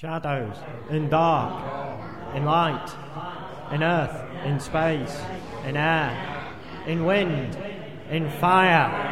shadows, in dark, in light, in earth, in space, in air, in wind, in fire.